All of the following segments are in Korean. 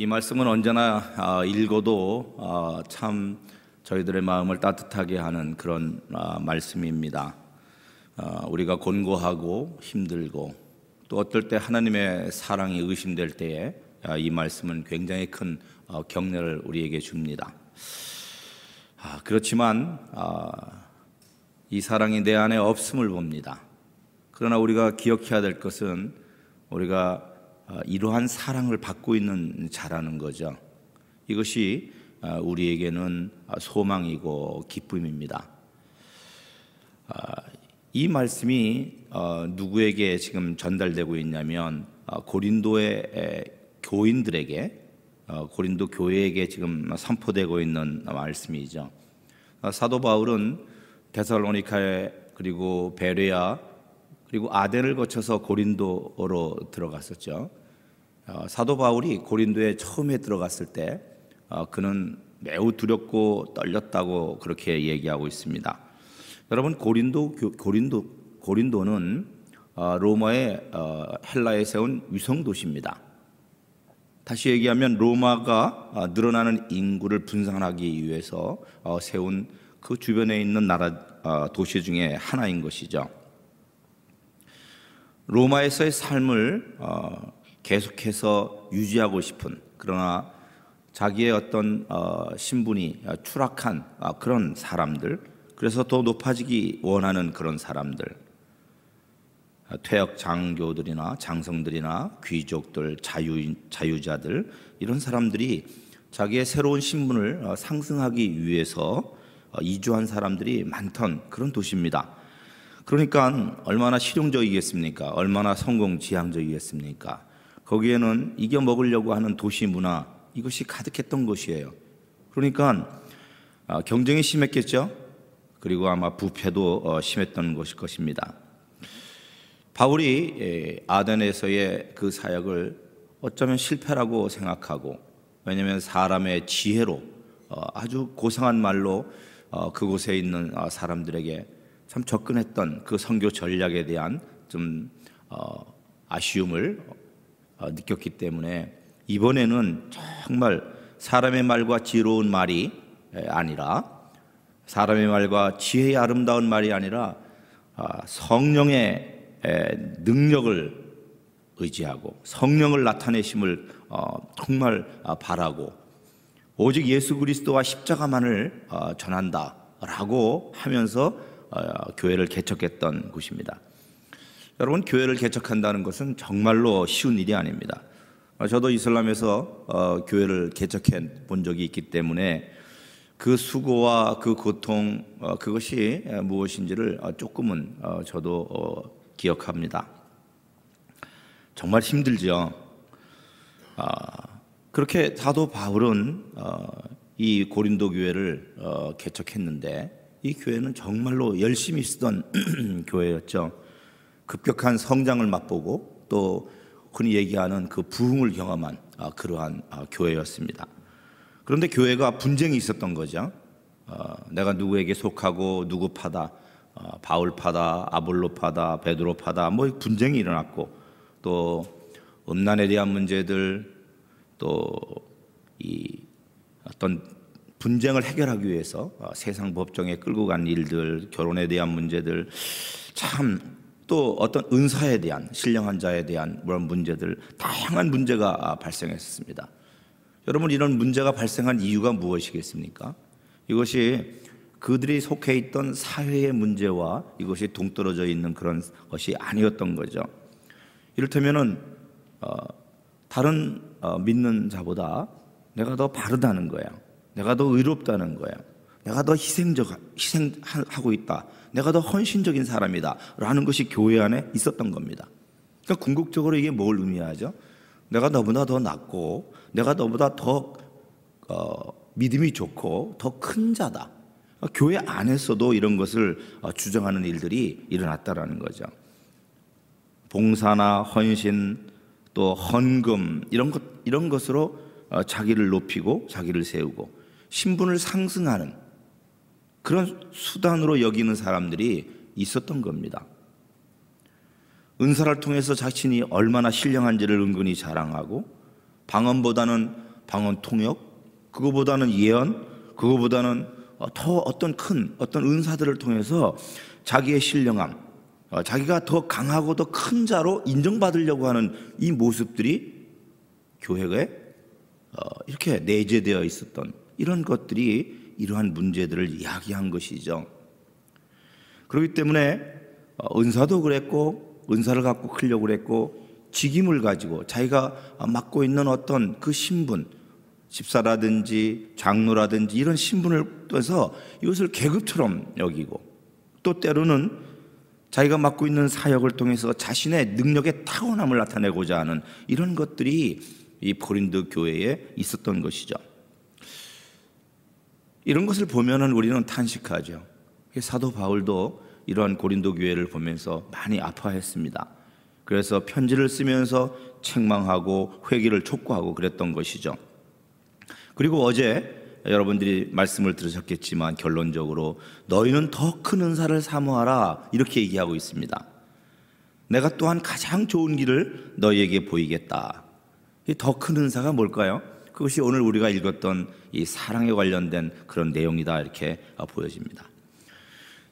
이 말씀은 언제나 아, 읽어도 아, 참 저희들의 마음을 따뜻하게 하는 그런 아, 말씀입니다. 우리가 곤고하고 힘들고 또 어떨 때 하나님의 사랑이 의심될 때에 이 말씀은 굉장히 큰 어, 격려를 우리에게 줍니다. 그렇지만 이 사랑이 내 안에 없음을 봅니다. 그러나 우리가 기억해야 될 것은 우리가 어, 이러한 사랑을 받고 있는 자라는 거죠. 이것이 어, 우리에게는 소망이고 기쁨입니다. 어, 이 말씀이 누구에게 지금 전달되고 있냐면 고린도의 교인들에게 고린도 교회에게 지금 선포되고 있는 말씀이죠. 사도 바울은 데살로니카에 그리고 베레아 그리고 아덴을 거쳐서 고린도로 들어갔었죠. 어, 사도 바울이 고린도에 처음에 들어갔을 때 어, 그는 매우 두렵고 떨렸다고 그렇게 얘기하고 있습니다. 여러분 고린도 고린도 고린도는 어, 로마의 헬라에 세운 위성 도시입니다. 다시 얘기하면 로마가 늘어나는 인구를 분산하기 위해서 세운 그 주변에 있는 나라 도시 중에 하나인 것이죠. 로마에서의 삶을 어, 계속해서 유지하고 싶은 그러나 자기의 어떤 어, 신분이 추락한 어, 그런 사람들 그래서 더 높아지기 원하는 그런 사람들 퇴역 장교들이나 장성들이나 귀족들 자유 자유자들 이런 사람들이 자기의 새로운 신분을 상승하기 위해서 이주한 사람들이 많던 그런 도시입니다. 그러니까 얼마나 실용적이겠습니까? 얼마나 성공 지향적이겠습니까? 거기에는 이겨 먹으려고 하는 도시 문화 이것이 가득했던 것이에요. 그러니까 아, 경쟁이 심했겠죠. 그리고 아마 부패도 어, 심했던 것일 것입니다. 바울이 아덴에서의 그 사역을 어쩌면 실패라고 생각하고 왜냐하면 사람의 지혜로 어, 아주 고상한 말로 어, 그곳에 있는 사람들에게 참 접근했던 그 선교 전략에 대한 좀 어, 아쉬움을 어, 느꼈기 때문에 이번에는 정말 사람의 말과 지혜로운 말이 아니라 사람의 말과 지혜의 아름다운 말이 아니라 아, 성령의 능력을 의지하고 성령을 나타내심을 어, 정말 아, 바라고 오직 예수 그리스도와 십자가만을 어, 전한다라고 하면서 어, 교회를 개척했던 곳입니다. 여러분 교회를 개척한다는 것은 정말로 쉬운 일이 아닙니다. 어, 저도 이슬람에서 어, 교회를 개척해 본 적이 있기 때문에 그 수고와 그 고통 그것이 무엇인지를 조금은 저도 기억합니다. 정말 힘들죠. 그렇게 사도 바울은 이 고린도 교회를 개척했는데 이 교회는 정말로 열심히 쓰던 교회였죠. 급격한 성장을 맛보고 또 흔히 얘기하는 그 부흥을 경험한 아, 그러한 아, 교회였습니다. 그런데 교회가 분쟁이 있었던 거죠. 어, 내가 누구에게 속하고 누구 파다, 어, 바울 파다, 아볼로 파다, 베드로 파다, 뭐 분쟁이 일어났고 또 음란에 대한 문제들 또 이 어떤 분쟁을 해결하기 위해서 어, 세상 법정에 끌고 간 일들, 결혼에 대한 문제들, 참 또 어떤 은사에 대한 신령한 자에 대한 그런 문제들 다양한 문제가 아, 발생했습니다. 여러분 이런 문제가 발생한 이유가 무엇이겠습니까? 이것이 그들이 속해 있던 사회의 문제와 이것이 동떨어져 있는 그런 것이 아니었던 거죠. 이를테면은 어, 다른 어, 믿는 자보다 내가 더 바르다는 거야. 내가 더 의롭다는 거야. 내가 더 희생적, 희생하고 있다. 내가 더 헌신적인 사람이다. 라는 것이 교회 안에 있었던 겁니다. 그러니까 궁극적으로 이게 뭘 의미하죠? 내가 너보다 더 낫고, 내가 너보다 더 어, 믿음이 좋고, 더 큰 자다. 교회 안에서도 이런 것을 어, 주장하는 일들이 일어났다라는 거죠. 봉사나 헌신, 또 헌금 이런 것 이런 것으로 어, 자기를 높이고 자기를 세우고 신분을 상승하는 그런 수단으로 여기는 사람들이 있었던 겁니다. 은사를 통해서 자신이 얼마나 신령한지를 은근히 자랑하고 방언보다는 방언 통역, 그거보다는 예언, 그거보다는 더 어떤 큰 어떤 은사들을 통해서 자기의 신령함, 어, 자기가 더 강하고 더 큰 자로 인정받으려고 하는 이 모습들이 교회에 어, 이렇게 내재되어 있었던 이런 것들이 이러한 문제들을 이야기한 것이죠. 그렇기 때문에 어, 은사도 그랬고 은사를 갖고 크려고 그랬고 직임을 가지고 자기가 맡고 있는 어떤 그 신분 집사라든지 장로라든지 이런 신분을 떠서 이것을 계급처럼 여기고 또 때로는 자기가 맡고 있는 사역을 통해서 자신의 능력의 타고남을 나타내고자 하는 이런 것들이 이 고린도 교회에 있었던 것이죠. 이런 것을 보면은 우리는 탄식하죠. 사도 바울도 이러한 고린도 교회를 보면서 많이 아파했습니다. 그래서 편지를 쓰면서 책망하고 회개를 촉구하고 그랬던 것이죠. 그리고 어제 여러분들이 말씀을 들으셨겠지만 결론적으로 너희는 더 큰 은사를 사모하라 이렇게 얘기하고 있습니다. 내가 또한 가장 좋은 길을 너희에게 보이겠다. 더 큰 은사가 뭘까요? 그것이 오늘 우리가 읽었던 이 사랑에 관련된 그런 내용이다 이렇게 보여집니다.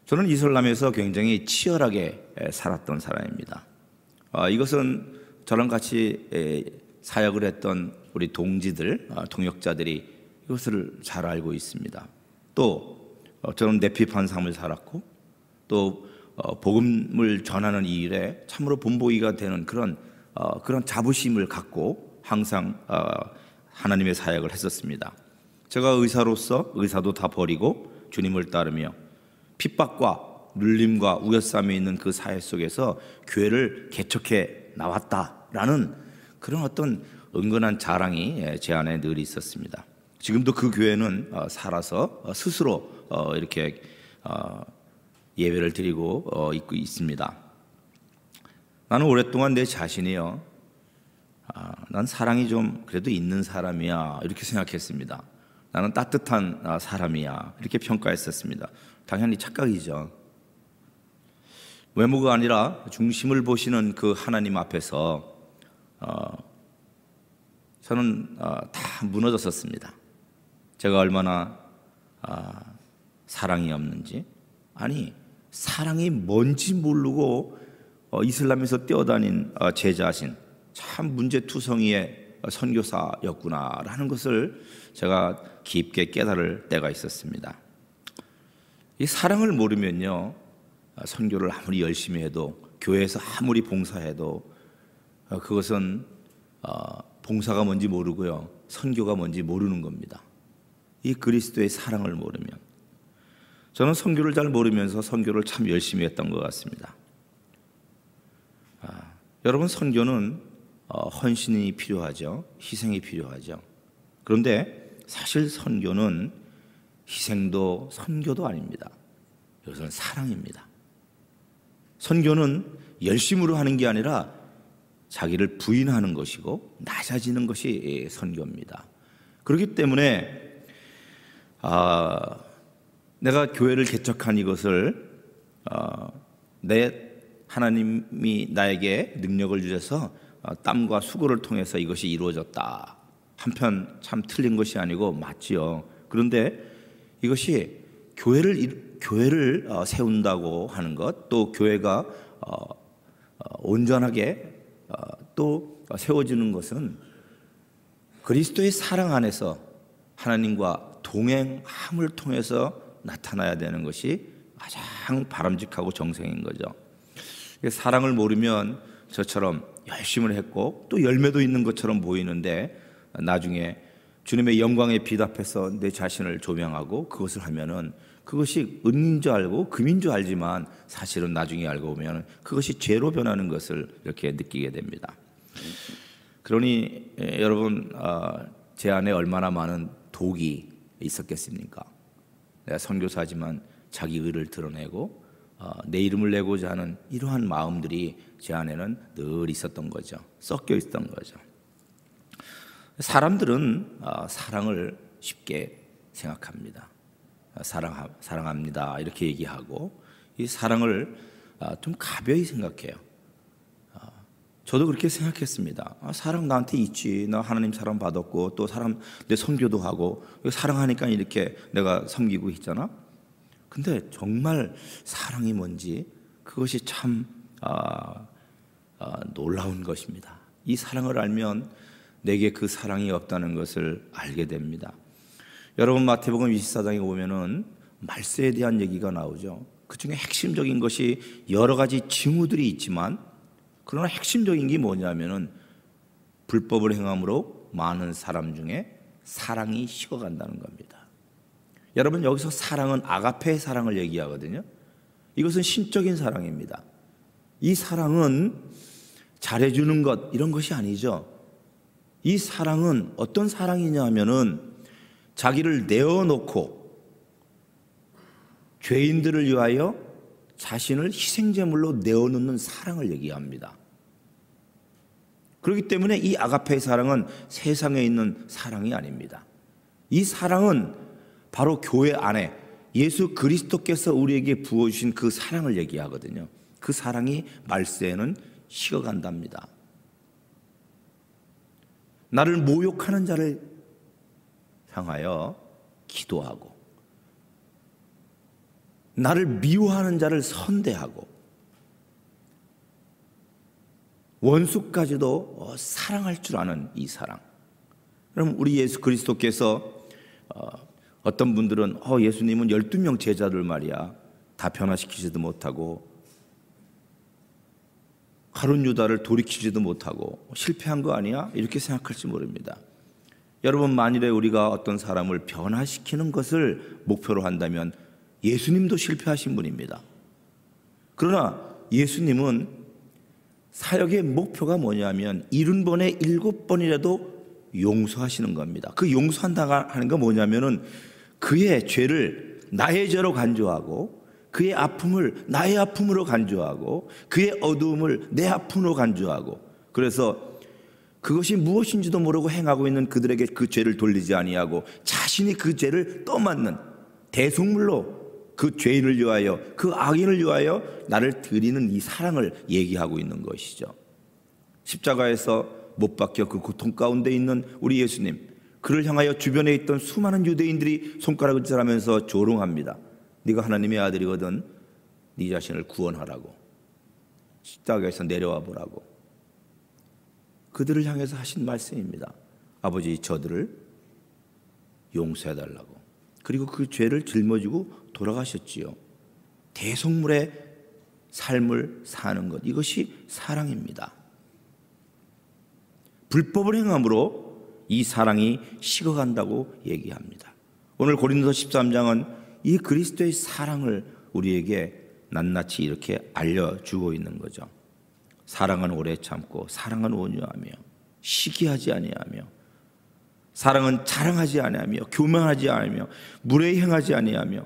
저는 이슬람에서 굉장히 치열하게 살았던 사람입니다. 아, 이것은 저랑 같이 사역을 했던 우리 동지들, 아, 동역자들이 이것을 잘 알고 있습니다. 또 어, 저는 내피판 삶을 살았고 또 어, 복음을 전하는 이 일에 참으로 본보기가 되는 그런 어, 그런 자부심을 갖고 항상 하나님의 사역을 했었습니다. 제가 의사로서 의사도 다 버리고 주님을 따르며 핍박과 눌림과 우여쌈에 있는 그 사회 속에서 교회를 개척해 나왔다라는 그런 어떤 은근한 자랑이 예, 제 안에 늘 있었습니다. 지금도 그 교회는 어, 살아서 어, 스스로 어, 이렇게 예배를 드리고 있고 있습니다. 나는 오랫동안 내 자신이요. 아, 난 사랑이 좀 그래도 있는 사람이야 이렇게 생각했습니다. 나는 따뜻한 아, 사람이야 이렇게 평가했었습니다. 당연히 착각이죠. 외모가 아니라 중심을 보시는 그 하나님 앞에서 저는 다 무너졌었습니다. 제가 얼마나 아, 사랑이 없는지 아니 사랑이 뭔지 모르고 어, 이슬람에서 뛰어다닌 어, 제 자신 참 문제투성이의 선교사였구나라는 것을 제가 깊게 깨달을 때가 있었습니다. 이 사랑을 모르면요 어, 선교를 아무리 열심히 해도 교회에서 아무리 봉사해도 어, 그것은 어, 봉사가 뭔지 모르고요 선교가 뭔지 모르는 겁니다. 이 그리스도의 사랑을 모르면 저는 선교를 잘 모르면서 선교를 참 열심히 했던 것 같습니다. 아, 여러분 선교는 어, 헌신이 필요하죠. 희생이 필요하죠. 그런데 사실 선교는 희생도 선교도 아닙니다. 이것은 사랑입니다. 선교는 열심으로 하는 게 아니라 자기를 부인하는 것이고 낮아지는 것이 선교입니다. 그렇기 때문에 아, 내가 교회를 개척한 이것을 어, 내 하나님이 나에게 능력을 주셔서 어, 땀과 수고를 통해서 이것이 이루어졌다. 한편 참 틀린 것이 아니고 맞지요. 그런데 이것이 교회를 교회를 어, 세운다고 하는 것, 또 교회가 어, 어, 온전하게 어, 또 세워지는 것은 그리스도의 사랑 안에서 하나님과 동행함을 통해서 나타나야 되는 것이 가장 바람직하고 정생인 거죠. 사랑을 모르면 저처럼 열심을 했고 또 열매도 있는 것처럼 보이는데 나중에 주님의 영광에 비답해서 내 자신을 조명하고 그것을 하면은 그것이 은인 줄 알고 금인 줄 알지만 사실은 나중에 알고 보면 그것이 죄로 변하는 것을 이렇게 느끼게 됩니다. 그러니 예, 여러분 어, 제 안에 얼마나 많은 독이 있었겠습니까? 내가 선교사지만 자기 의를 드러내고 어, 내 이름을 내고자 하는 이러한 마음들이 제 안에는 늘 있었던 거죠. 섞여 있었던 거죠. 사람들은 어, 사랑을 쉽게 생각합니다. 사랑 사랑합니다 이렇게 얘기하고 이 사랑을 어, 좀 가벼이 생각해요. 어, 저도 그렇게 생각했습니다. 아, 사랑 나한테 있지. 나 하나님 사랑 받았고 또 사람 내 선교도 하고 사랑하니까 이렇게 내가 섬기고 있잖아. 근데 정말 사랑이 뭔지 그것이 참 아, 아, 놀라운 것입니다. 이 사랑을 알면 내게 그 사랑이 없다는 것을 알게 됩니다. 여러분 마태복음 24장에 보면은 말세에 대한 얘기가 나오죠. 그 중에 핵심적인 것이 여러 가지 징후들이 있지만 그러나 핵심적인 게 뭐냐면은 불법을 행함으로 많은 사람 중에 사랑이 식어간다는 겁니다. 여러분 여기서 사랑은 아가페의 사랑을 얘기하거든요. 이것은 신적인 사랑입니다. 이 사랑은 잘해주는 것 이런 것이 아니죠. 이 사랑은 어떤 사랑이냐 하면은 자기를 내어놓고 죄인들을 위하여 자신을 희생제물로 내어놓는 사랑을 얘기합니다. 그렇기 때문에 이 아가페의 사랑은 세상에 있는 사랑이 아닙니다. 이 사랑은 바로 교회 안에 예수 그리스도께서 우리에게 부어주신 그 사랑을 얘기하거든요. 그 사랑이 말세에는 식어간답니다. 나를 모욕하는 자를 향하여 기도하고 나를 미워하는 자를 선대하고 원수까지도 어, 사랑할 줄 아는 이 사랑. 그럼 우리 예수 그리스도께서 어, 어떤 분들은 어, 예수님은 12명 제자들 말이야. 다 변화시키지도 못하고 가론 유다를 돌이키지도 못하고 실패한 거 아니야? 이렇게 생각할지 모릅니다. 여러분 만일에 우리가 어떤 사람을 변화시키는 것을 목표로 한다면 예수님도 실패하신 분입니다. 그러나 예수님은 사역의 목표가 뭐냐면 일흔 번에 일곱 번이라도 용서하시는 겁니다. 그 용서한다 하는 건 뭐냐면은 그의 죄를 나의 죄로 간주하고 그의 아픔을 나의 아픔으로 간주하고 그의 어두움을 내 아픔으로 간주하고 그래서 그것이 무엇인지도 모르고 행하고 있는 그들에게 그 죄를 돌리지 아니하고 자신이 그 죄를 떠맡는 대속물로 그 죄인을 위하여 그 악인을 위하여 나를 드리는 이 사랑을 얘기하고 있는 것이죠. 십자가에서 못 박혀 그 고통 가운데 있는 우리 예수님 그를 향하여 주변에 있던 수많은 유대인들이 손가락을 질하면서 조롱합니다. 네가 하나님의 아들이거든 네 자신을 구원하라고 십자가에서 내려와 보라고 그들을 향해서 하신 말씀입니다. 아버지 저들을 용서해 달라고 그리고 그 죄를 짊어지고 돌아가셨지요. 대속물의 삶을 사는 것 이것이 사랑입니다. 불법을 행함으로 이 사랑이 식어간다고 얘기합니다. 오늘 고린도 13장은 이 그리스도의 사랑을 우리에게 낱낱이 이렇게 알려주고 있는 거죠. 사랑은 오래 참고 사랑은 온유하며 시기하지 아니하며 사랑은 자랑하지 아니하며 교만하지 않으며 무례히 행하지 아니하며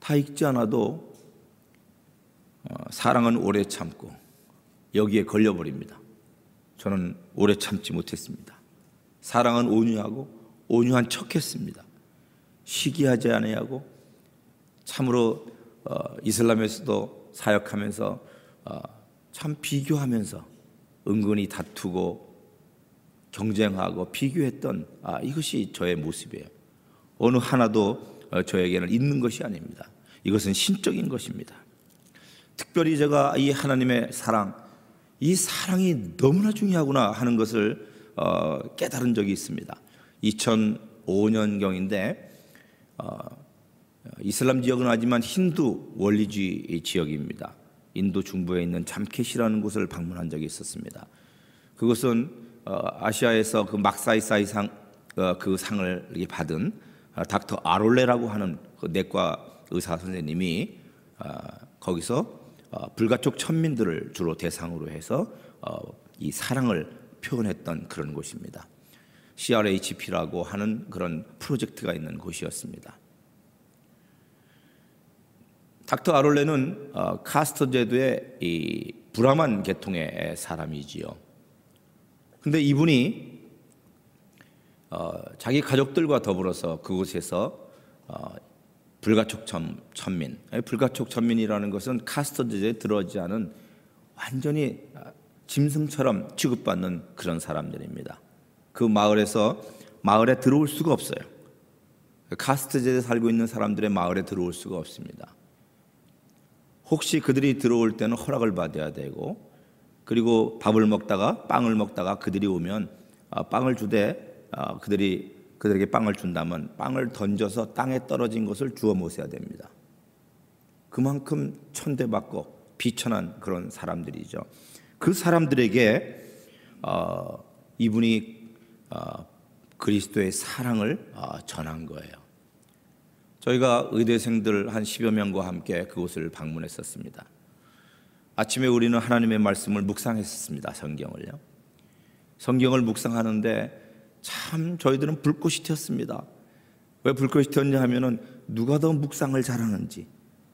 다 읽지 않아도 어, 사랑은 오래 참고 여기에 걸려버립니다. 저는 오래 참지 못했습니다. 사랑은 온유하고 온유한 척했습니다. 시기하지 아니하고 참으로 어, 이슬람에서도 사역하면서 어, 참 비교하면서 은근히 다투고 경쟁하고 비교했던 아, 이것이 저의 모습이에요. 어느 하나도 어, 저에게는 있는 것이 아닙니다. 이것은 신적인 것입니다. 특별히 제가 이 하나님의 사랑, 이 사랑이 너무나 중요하구나 하는 것을 어, 깨달은 적이 있습니다. 2005년경인데 어, 이슬람 지역은 하지만 힌두 원리주의 지역입니다. 인도 중부에 있는 잠켓이라는 곳을 방문한 적이 있었습니다. 그것은 어, 아시아에서 그 막사이사이 상 어, 그 상을 받은 어, 닥터 아롤레라고 하는 그 내과 의사 선생님이 거기서 불가촉 천민들을 주로 대상으로 해서 이 사랑을 표현했던 그런 곳입니다. CRHP라고 하는 그런 프로젝트가 있는 곳이었습니다. 닥터 아롤레는 카스터 제도의 이 브라만 계통의 사람이지요. 근데 이분이 어, 자기 가족들과 더불어서 그곳에서 어, 불가촉 천, 천민. 불가촉 천민이라는 것은 카스터드에 들어오지 않은 완전히 짐승처럼 취급받는 그런 사람들입니다. 그 마을에서 마을에 들어올 수가 없어요. 카스트제에 살고 있는 사람들의 마을에 들어올 수가 없습니다. 혹시 그들이 들어올 때는 허락을 받아야 되고 그리고 밥을 먹다가 빵을 먹다가 그들이 오면 아, 빵을 주되 아, 그들이 그들에게 빵을 준다면 빵을 던져서 땅에 떨어진 것을 주워 모셔야 됩니다. 그만큼 천대받고 비천한 그런 사람들이죠. 그 사람들에게 어, 이분이 어, 그리스도의 사랑을 어, 전한 거예요. 저희가 의대생들 한 10여 명과 함께 그곳을 방문했었습니다. 아침에 우리는 하나님의 말씀을 묵상했었습니다. 성경을요. 성경을 묵상하는데 참 저희들은 불꽃이 튀었습니다. 왜 불꽃이 튀었냐 하면은 누가 더 묵상을 잘하는지,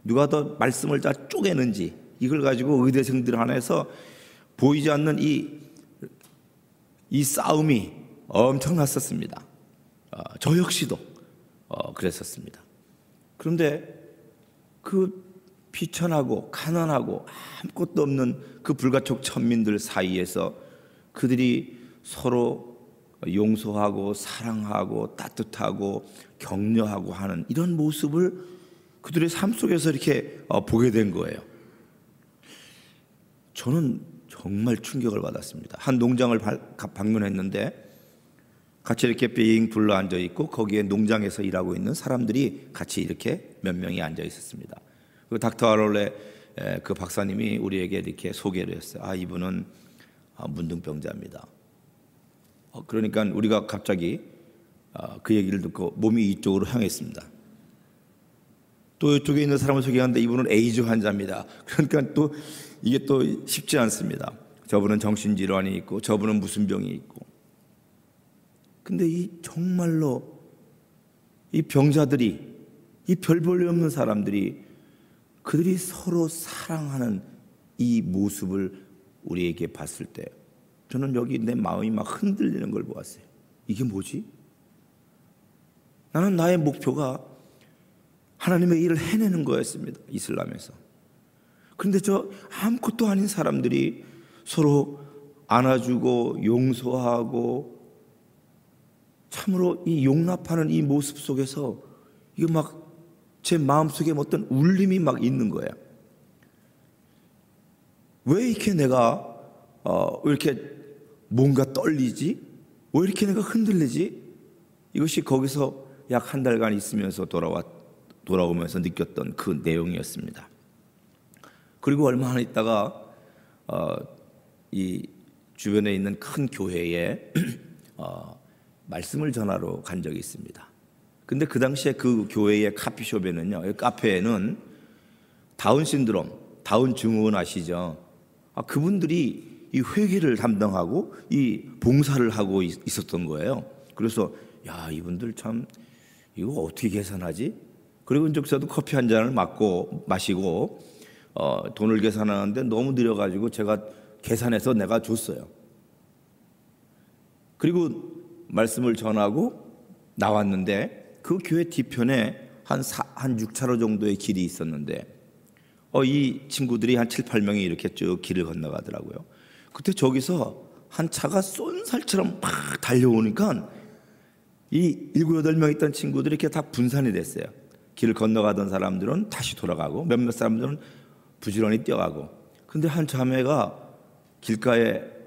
누가 더 말씀을 잘 쪼개는지 이걸 가지고 의대생들 안에서 보이지 않는 이, 이 싸움이 엄청났었습니다. 어, 저 역시도 어, 그랬었습니다. 그런데 그 비천하고 가난하고 아무것도 없는 그 불가촉 천민들 사이에서 그들이 서로 용서하고 사랑하고 따뜻하고 격려하고 하는 이런 모습을 그들의 삶 속에서 이렇게 어, 보게 된 거예요. 저는 정말 충격을 받았습니다. 한 농장을 방문했는데 같이 이렇게 빙 둘러 앉아 있고 거기에 농장에서 일하고 있는 사람들이 같이 이렇게 몇 명이 앉아 있었습니다. 그 닥터 아롤레 그 박사님이 우리에게 이렇게 소개를 했어요. 아 이분은 아, 문둥병자입니다. 어, 그러니까 우리가 갑자기 아, 그 얘기를 듣고 몸이 이쪽으로 향했습니다. 또 이쪽에 있는 사람을 소개하는데 이분은 에이즈 환자입니다. 그러니까 또 이게 또 쉽지 않습니다. 저분은 정신질환이 있고 저분은 무슨 병이 있고 근데 이 정말로 이 병자들이 이 별 볼 일 없는 사람들이 그들이 서로 사랑하는 이 모습을 우리에게 봤을 때 저는 여기 내 마음이 막 흔들리는 걸 보았어요. 이게 뭐지? 나는 나의 목표가 하나님의 일을 해내는 거였습니다. 이슬람에서. 그런데 저 아무것도 아닌 사람들이 서로 안아주고 용서하고 참으로 이 용납하는 이 모습 속에서 이거 막 제 마음속에 어떤 울림이 막 있는 거예요. 왜 이렇게 내가 어, 왜 이렇게 뭔가 떨리지? 왜 이렇게 내가 흔들리지? 이것이 거기서 약 한 달간 있으면서 돌아와 돌아오면서 느꼈던 그 내용이었습니다. 그리고 얼마 안 있다가 어, 이 주변에 있는 큰 교회에 어, 말씀을 전하러 간 적이 있습니다. 근데 그 당시에 그 교회의 카피숍에는요, 카페에는 다운 신드롬, 다운 증후군 아시죠? 아, 그분들이 이 회계를 담당하고 이 봉사를 하고 있었던 거예요. 그래서 야 이분들 참 이거 어떻게 계산하지? 그리고 이제 저도 커피 한 잔을 맞고 마시고 어, 돈을 계산하는데 너무 느려가지고 제가 계산해서 내가 줬어요. 그리고 말씀을 전하고 나왔는데 그 교회 뒤편에 한, 사, 한 6차로 정도의 길이 있었는데 어, 이 친구들이 한 7, 8명이 이렇게 쭉 길을 건너가더라고요. 그때 저기서 한 차가 쏜살처럼 막 달려오니까 이 일곱 여덟 명 있던 친구들이 이렇게 다 분산이 됐어요. 길을 건너가던 사람들은 다시 돌아가고 몇몇 사람들은 부지런히 뛰어가고. 근데 한 자매가 길가에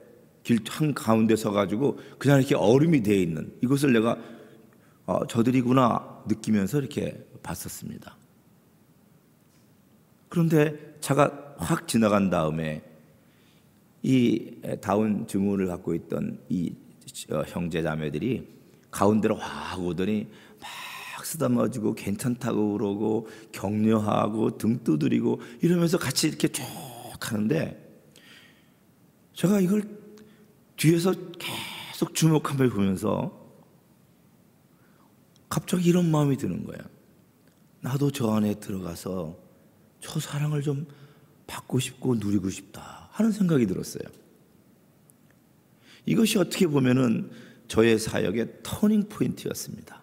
길 한 가운데 서가지고 그냥 이렇게 얼음이 되어 있는 이것을 내가 어, 저들이구나 느끼면서 이렇게 봤었습니다. 그런데 차가 확 지나간 다음에 이 다운 증후를 갖고 있던 이 어, 형제 자매들이 가운데로 확 오더니 막 쓰다마지고 괜찮다고 그러고 격려하고 등 두드리고 이러면서 같이 이렇게 쭉 하는데 제가 이걸 뒤에서 계속 주목함을 보면서 갑자기 이런 마음이 드는 거야. 나도 저 안에 들어가서 저 사랑을 좀 받고 싶고 누리고 싶다 하는 생각이 들었어요. 이것이 어떻게 보면은 저의 사역의 터닝 포인트였습니다.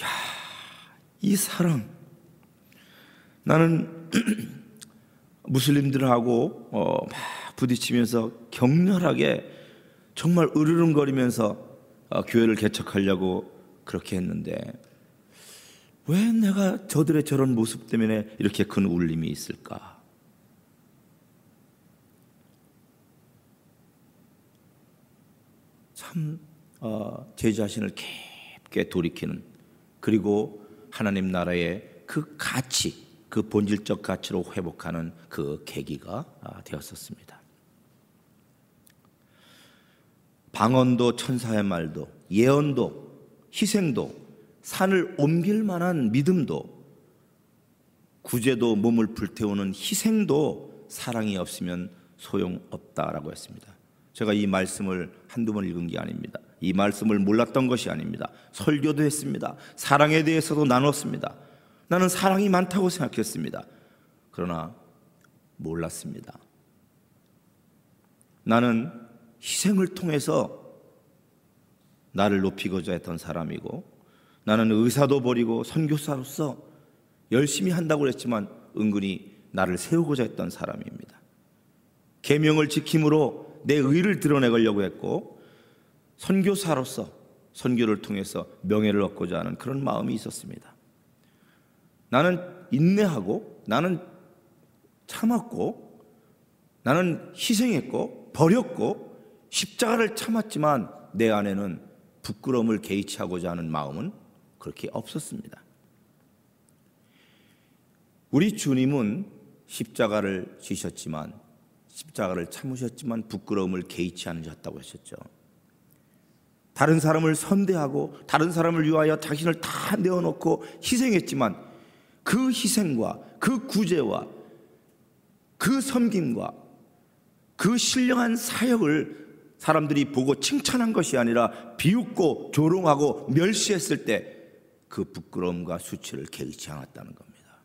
야, 이 사랑 나는 무슬림들하고 어, 막 부딪히면서 격렬하게 정말 으르렁거리면서 어, 교회를 개척하려고 그렇게 했는데 왜 내가 저들의 저런 모습 때문에 이렇게 큰 울림이 있을까? 참, 어, 제 자신을 깊게 돌이키는 그리고 하나님 나라의 그 가치, 그 본질적 가치로 회복하는 그 계기가 아, 되었었습니다. 방언도 천사의 말도 예언도 희생도 산을 옮길 만한 믿음도 구제도 몸을 불태우는 희생도 사랑이 없으면 소용없다라고 했습니다. 제가 이 말씀을 한두 번 읽은 게 아닙니다. 이 말씀을 몰랐던 것이 아닙니다. 설교도 했습니다. 사랑에 대해서도 나눴습니다. 나는 사랑이 많다고 생각했습니다. 그러나 몰랐습니다. 나는 희생을 통해서 나를 높이고자 했던 사람이고 나는 의사도 버리고 선교사로서 열심히 한다고 했지만 은근히 나를 세우고자 했던 사람입니다. 계명을 지킴으로 내 의를 드러내려고 했고 선교사로서 선교를 통해서 명예를 얻고자 하는 그런 마음이 있었습니다. 나는 인내하고 나는 참았고 나는 희생했고 버렸고 십자가를 참았지만 내 안에는 부끄러움을 개의치 하고자 하는 마음은 그렇게 없었습니다. 우리 주님은 십자가를 지셨지만 십자가를 참으셨지만 부끄러움을 개의치 않으셨다고 하셨죠. 다른 사람을 선대하고 다른 사람을 위하여 자신을 다 내어놓고 희생했지만 그 희생과 그 구제와 그 섬김과 그 신령한 사역을 사람들이 보고 칭찬한 것이 아니라 비웃고 조롱하고 멸시했을 때 그 부끄러움과 수치를 개의치 않았다는 겁니다.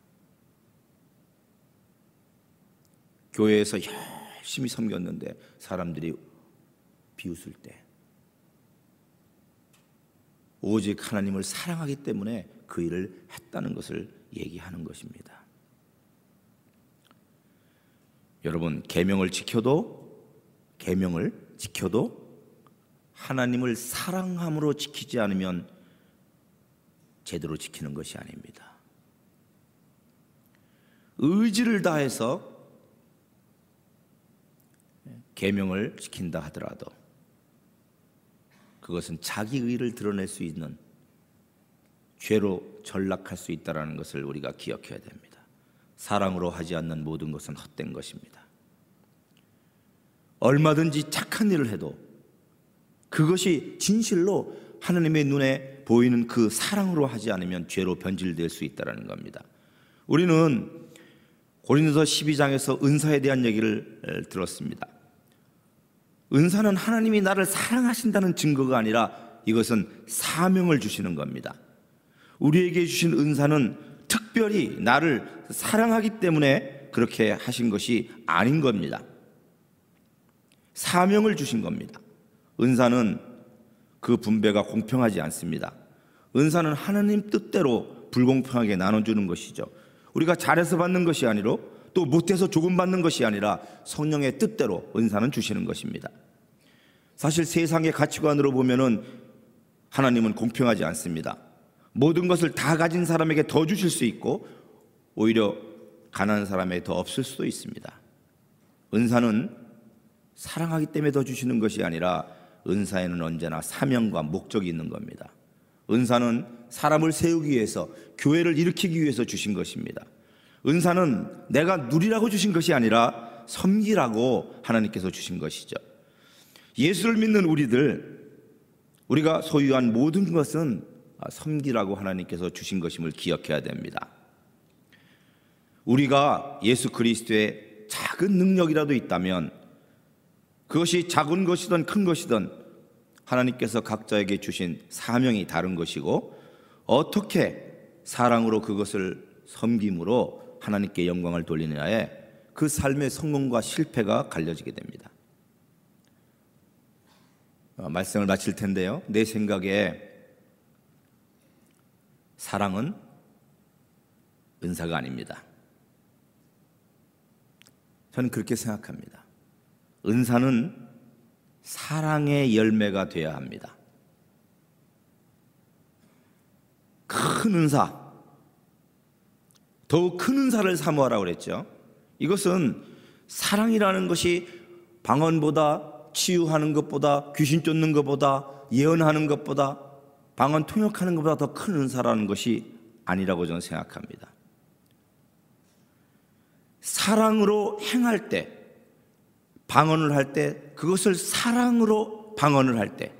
교회에서 열심히 섬겼는데 사람들이 비웃을 때 오직 하나님을 사랑하기 때문에 그 일을 했다는 것을 얘기하는 것입니다. 여러분 계명을 지켜도 계명을 지켜도 하나님을 사랑함으로 지키지 않으면 제대로 지키는 것이 아닙니다. 의지를 다해서 계명을 지킨다 하더라도 그것은 자기 의를 드러낼 수 있는 죄로 전락할 수 있다라는 것을 우리가 기억해야 됩니다. 사랑으로 하지 않는 모든 것은 헛된 것입니다. 얼마든지 착한 일을 해도 그것이 진실로 하나님의 눈에 보이는 그 사랑으로 하지 않으면 죄로 변질될 수 있다는 겁니다. 우리는 고린도서 12장에서 은사에 대한 얘기를 들었습니다. 은사는 하나님이 나를 사랑하신다는 증거가 아니라 이것은 사명을 주시는 겁니다. 우리에게 주신 은사는 특별히 나를 사랑하기 때문에 그렇게 하신 것이 아닌 겁니다. 사명을 주신 겁니다. 은사는 그 분배가 공평하지 않습니다. 은사는 하나님 뜻대로 불공평하게 나눠주는 것이죠. 우리가 잘해서 받는 것이 아니로 또 못해서 조금 받는 것이 아니라 성령의 뜻대로 은사는 주시는 것입니다. 사실 세상의 가치관으로 보면은 하나님은 공평하지 않습니다. 모든 것을 다 가진 사람에게 더 주실 수 있고 오히려 가난한 사람에게 더 없을 수도 있습니다. 은사는 사랑하기 때문에 더 주시는 것이 아니라 은사에는 언제나 사명과 목적이 있는 겁니다. 은사는 사람을 세우기 위해서 교회를 일으키기 위해서 주신 것입니다. 은사는 내가 누리라고 주신 것이 아니라 섬기라고 하나님께서 주신 것이죠. 예수를 믿는 우리들 우리가 소유한 모든 것은 섬기라고 하나님께서 주신 것임을 기억해야 됩니다. 우리가 예수 그리스도의 작은 능력이라도 있다면 그것이 작은 것이든 큰 것이든 하나님께서 각자에게 주신 사명이 다른 것이고 어떻게 사랑으로 그것을 섬김으로 하나님께 영광을 돌리느냐에 그 삶의 성공과 실패가 갈려지게 됩니다. 어, 말씀을 마칠 텐데요. 내 생각에 사랑은 은사가 아닙니다. 저는 그렇게 생각합니다. 은사는 사랑의 열매가 되어야 합니다. 큰 은사, 더욱 큰 은사를 사모하라고 그랬죠. 이것은 사랑이라는 것이 방언보다 치유하는 것보다 귀신 쫓는 것보다 예언하는 것보다 방언 통역하는 것보다 더 큰 은사라는 것이 아니라고 저는 생각합니다. 사랑으로 행할 때, 방언을 할 때, 그것을 사랑으로 방언을 할 때,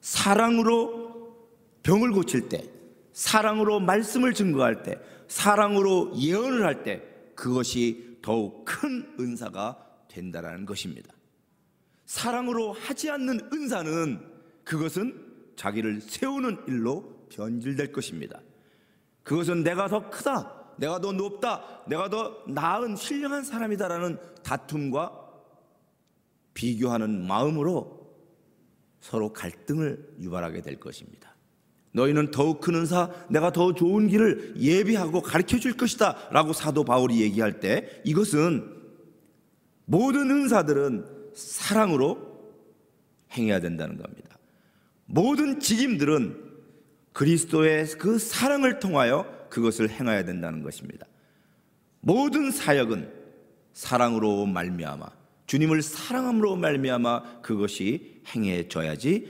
사랑으로 병을 고칠 때, 사랑으로 말씀을 증거할 때, 사랑으로 예언을 할 때, 그것이 더욱 큰 은사가 된다라는 것입니다. 사랑으로 하지 않는 은사는 그것은 자기를 세우는 일로 변질될 것입니다. 그것은 내가 더 크다, 내가 더 높다, 내가 더 나은 신령한 사람이다라는 다툼과 비교하는 마음으로 서로 갈등을 유발하게 될 것입니다. 너희는 더욱 큰 은사, 내가 더 좋은 길을 예비하고 가르쳐 줄 것이다. 라고 사도 바울이 얘기할 때 이것은 모든 은사들은 사랑으로 행해야 된다는 겁니다. 모든 직임들은 그리스도의 그 사랑을 통하여 그것을 행해야 된다는 것입니다. 모든 사역은 사랑으로 말미암아 주님을 사랑함으로 말미암아 그것이 행해져야지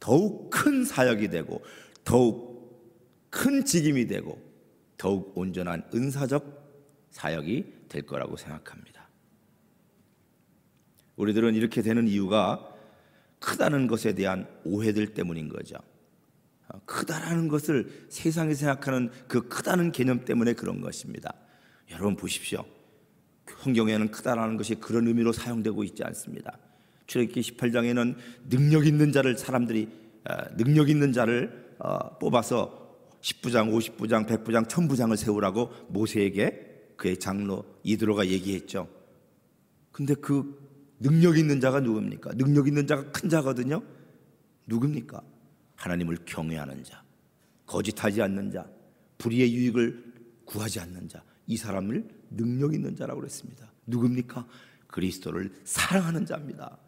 더욱 큰 사역이 되고 더욱 큰 직임이 되고 더욱 온전한 은사적 사역이 될 거라고 생각합니다. 우리들은 이렇게 되는 이유가 크다는 것에 대한 오해들 때문인 거죠. 크다라는 것을 세상이 생각하는 그 크다는 개념 때문에 그런 것입니다. 여러분 보십시오. 성경에는 크다라는 것이 그런 의미로 사용되고 있지 않습니다. 출애굽기 18장에는 능력 있는 자를 사람들이 능력 있는 자를 어, 뽑아서 10부장, 50부장, 100부장, 1000부장을 세우라고 모세에게 그의 장로 이드로가 얘기했죠. 근데 그 능력 있는 자가 누굽니까? 능력 있는 자가 큰 자거든요. 누굽니까? 하나님을 경외하는 자, 거짓하지 않는 자, 불의의 유익을 구하지 않는 자. 이 사람을 능력 있는 자라고 그랬습니다. 누굽니까? 그리스도를 사랑하는 자입니다.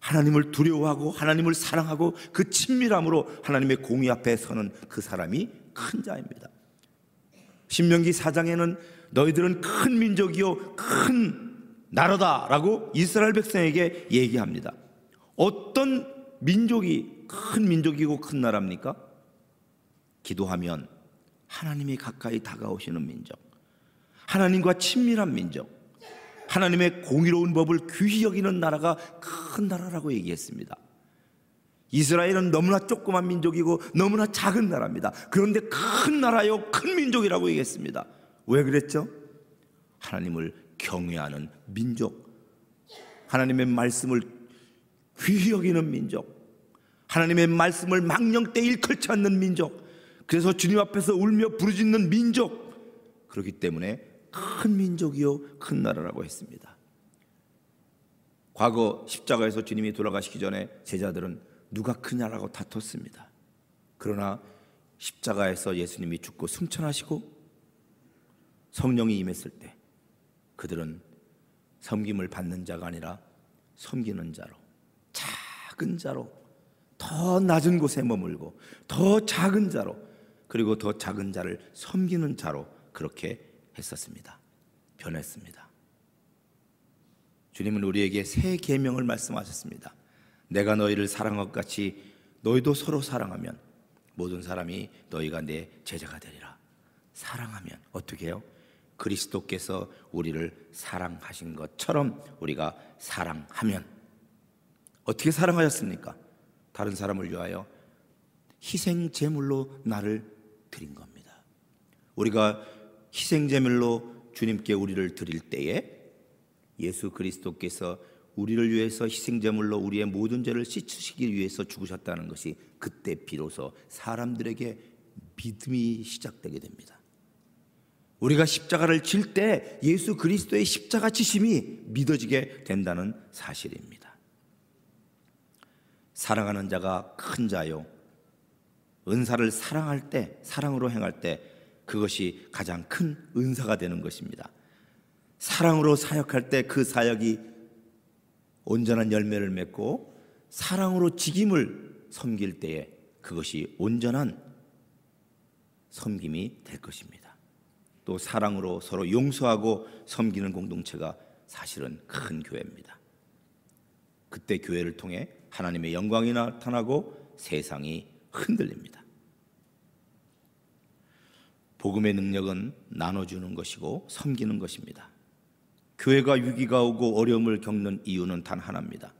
하나님을 두려워하고 하나님을 사랑하고 그 친밀함으로 하나님의 공의 앞에 서는 그 사람이 큰 자입니다. 신명기 4장에는 너희들은 큰 민족이요 큰 나라다라고 이스라엘 백성에게 얘기합니다. 어떤 민족이 큰 민족이고 큰 나라입니까? 기도하면 하나님이 가까이 다가오시는 민족, 하나님과 친밀한 민족, 하나님의 공의로운 법을 귀히 여기는 나라가 큰 나라라고 얘기했습니다. 이스라엘은 너무나 조그만 민족이고 너무나 작은 나라입니다. 그런데 큰 나라요, 큰 민족이라고 얘기했습니다. 왜 그랬죠? 하나님을 경외하는 민족, 하나님의 말씀을 귀히 여기는 민족, 하나님의 말씀을 망령 때 일컬지 않는 민족, 그래서 주님 앞에서 울며 부르짖는 민족, 그렇기 때문에 큰 민족이요 큰 나라라고 했습니다. 과거 십자가에서 주님이 돌아가시기 전에 제자들은 누가 크냐라고 다퉜습니다. 그러나 십자가에서 예수님이 죽고 승천하시고 성령이 임했을 때 그들은 섬김을 받는 자가 아니라 섬기는 자로 작은 자로 더 낮은 곳에 머물고 더 작은 자로 그리고 더 작은 자를 섬기는 자로 그렇게 했었습니다. 변했습니다. 주님은 우리에게 새 계명을 말씀하셨습니다. 내가 너희를 사랑한 것 같이 너희도 서로 사랑하면 모든 사람이 너희가 내 제자가 되리라. 사랑하면 어떻게 해요? 그리스도께서 우리를 사랑하신 것처럼 우리가 사랑하면 어떻게 사랑하셨습니까? 다른 사람을 위하여 희생 제물로 나를 드린 겁니다. 우리가 희생 제물로 주님께 우리를 드릴 때에 예수 그리스도께서 우리를 위해서 희생제물로 우리의 모든 죄를 씻으시기 위해서 죽으셨다는 것이 그때 비로소 사람들에게 믿음이 시작되게 됩니다. 우리가 십자가를 칠 때 예수 그리스도의 십자가 지심이 믿어지게 된다는 사실입니다. 사랑하는 자가 큰 자요. 은사를 사랑할 때, 사랑으로 행할 때 그것이 가장 큰 은사가 되는 것입니다. 사랑으로 사역할 때 그 사역이 온전한 열매를 맺고 사랑으로 직임을 섬길 때에 그것이 온전한 섬김이 될 것입니다. 또 사랑으로 서로 용서하고 섬기는 공동체가 사실은 큰 교회입니다. 그때 교회를 통해 하나님의 영광이 나타나고 세상이 흔들립니다. 복음의 능력은 나눠주는 것이고 섬기는 것입니다. 교회가 위기가 오고 어려움을 겪는 이유는 단 하나입니다.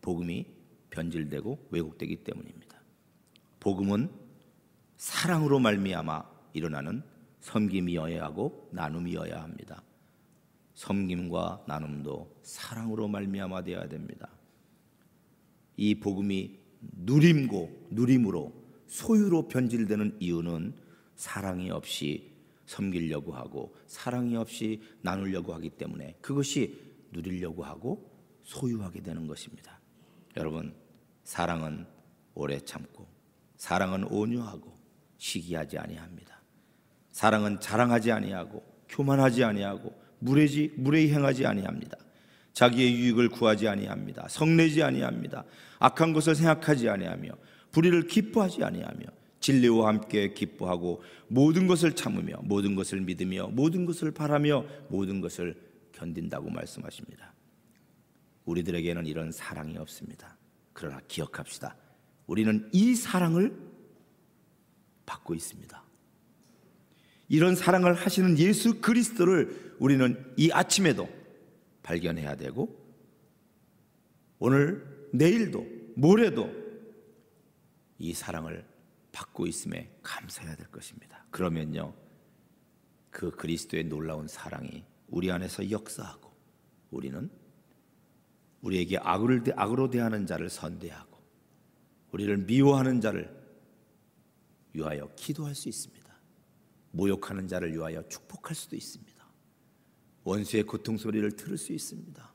복음이 변질되고 왜곡되기 때문입니다. 복음은 사랑으로 말미암아 일어나는 섬김이어야 하고 나눔이어야 합니다. 섬김과 나눔도 사랑으로 말미암아 되어야 됩니다. 이 복음이 누림고 누림으로 소유로 변질되는 이유는 사랑이 없이 섬기려고 하고 사랑이 없이 나누려고 하기 때문에 그것이 누리려고 하고 소유하게 되는 것입니다. 여러분, 사랑은 오래 참고 사랑은 온유하고 시기하지 아니합니다. 사랑은 자랑하지 아니하고 교만하지 아니하고 무례지 무례히 행하지 아니합니다. 자기의 유익을 구하지 아니합니다. 성내지 아니합니다. 악한 것을 생각하지 아니하며 불의를 기뻐하지 아니하며 진리와 함께 기뻐하고 모든 것을 참으며 모든 것을 믿으며 모든 것을 바라며 모든 것을 견딘다고 말씀하십니다. 우리들에게는 이런 사랑이 없습니다. 그러나 기억합시다. 우리는 이 사랑을 받고 있습니다. 이런 사랑을 하시는 예수 그리스도를 우리는 이 아침에도 발견해야 되고 오늘 내일도 모레도 이 사랑을 받고 있음에 감사해야 될 것입니다. 그러면요. 그 그리스도의 놀라운 사랑이 우리 안에서 역사하고 우리는 우리에게 악을 악으로 대하는 자를 선대하고 우리를 미워하는 자를 위하여 기도할 수 있습니다. 모욕하는 자를 위하여 축복할 수도 있습니다. 원수의 고통 소리를 들을 수 있습니다.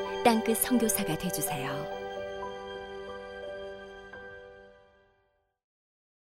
땅끝 성교사가 되주세요